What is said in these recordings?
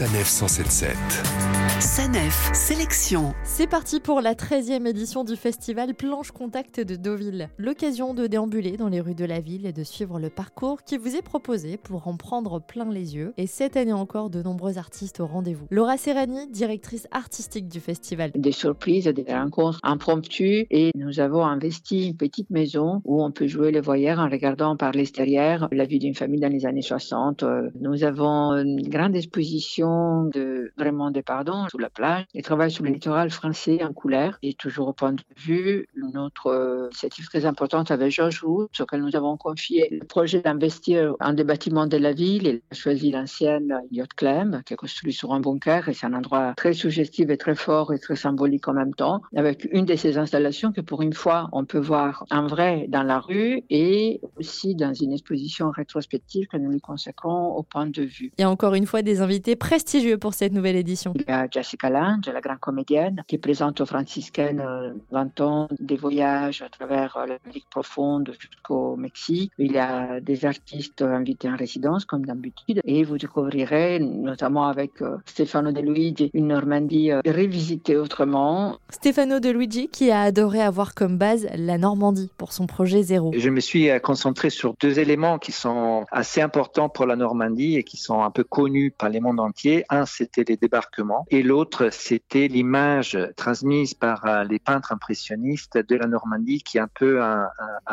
Sanef 177. Sanef Sélection. C'est parti pour la 13e édition du festival Planche Contact de Deauville. L'occasion de déambuler dans les rues de la ville et de suivre le parcours qui vous est proposé pour en prendre plein les yeux. Et cette année encore, de nombreux artistes au rendez-vous. Laura Serrani, directrice artistique du festival. Des surprises, des rencontres impromptues et nous avons investi une petite maison où on peut jouer les voyeurs en regardant par l'extérieur la vie d'une famille dans les années 60. Nous avons une grande exposition de vraiment des pardons sous la plage. Il travaille sur le littoral français en couleur et toujours au point de vue. Notre initiative très importante avec Georges Roux, sur lequel nous avons confié le projet d'investir en des bâtiments de la ville. Il a choisi l'ancienne Yacht Clem, qui est construite sur un bunker et c'est un endroit très suggestif et très fort et très symbolique en même temps, avec une de ces installations que pour une fois on peut voir en vrai dans la rue et aussi dans une exposition rétrospective que nous lui consacrons au point de vue. Il y a encore une fois des invités prestigieux pour cette nouvelle édition. Il y a Jessica Lange, la grande comédienne, qui présente aux franciscaines 20 ans des voyages à travers l'Amérique profonde jusqu'au Mexique. Il y a des artistes invités en résidence, comme d'habitude, et vous découvrirez, notamment avec Stefano De Luigi, une Normandie revisitée autrement. Stefano De Luigi, qui a adoré avoir comme base la Normandie pour son projet Zéro. Je me suis concentré sur deux éléments qui sont assez importants pour la Normandie et qui sont un peu connus par les mondes entiers. Un, c'était les débarquements et l'autre, c'était l'image transmise par les peintres impressionnistes de la Normandie qui est un peu un,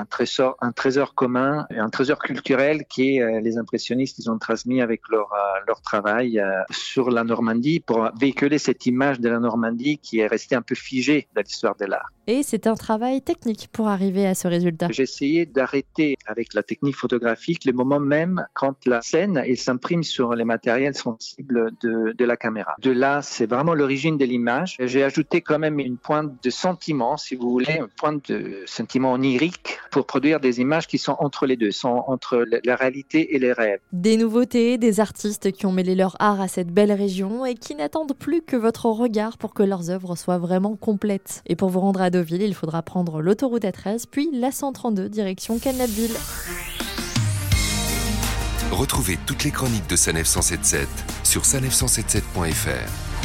trésor, un trésor commun, un trésor culturel qui est les impressionnistes, ils ont transmis avec leur, leur travail sur la Normandie pour véhiculer cette image de la Normandie qui est restée un peu figée dans l'histoire de l'art. Et c'est un travail technique pour arriver à ce résultat. J'ai essayé d'arrêter avec la technique photographique le moment même quand la scène s'imprime sur les matériels sensibles de, de la caméra. De là, c'est vraiment l'origine de l'image. J'ai ajouté quand même une pointe de sentiment, si vous voulez, une pointe de sentiment onirique pour produire des images qui sont entre les deux, sont entre la réalité et les rêves. Des nouveautés, des artistes qui ont mêlé leur art à cette belle région et qui n'attendent plus que votre regard pour que leurs œuvres soient vraiment complètes. Et pour vous rendre à Deauville, il faudra prendre l'autoroute A13 puis la 132 direction Canapville. Retrouvez toutes les chroniques de Sanef 177 sur sanef177.fr.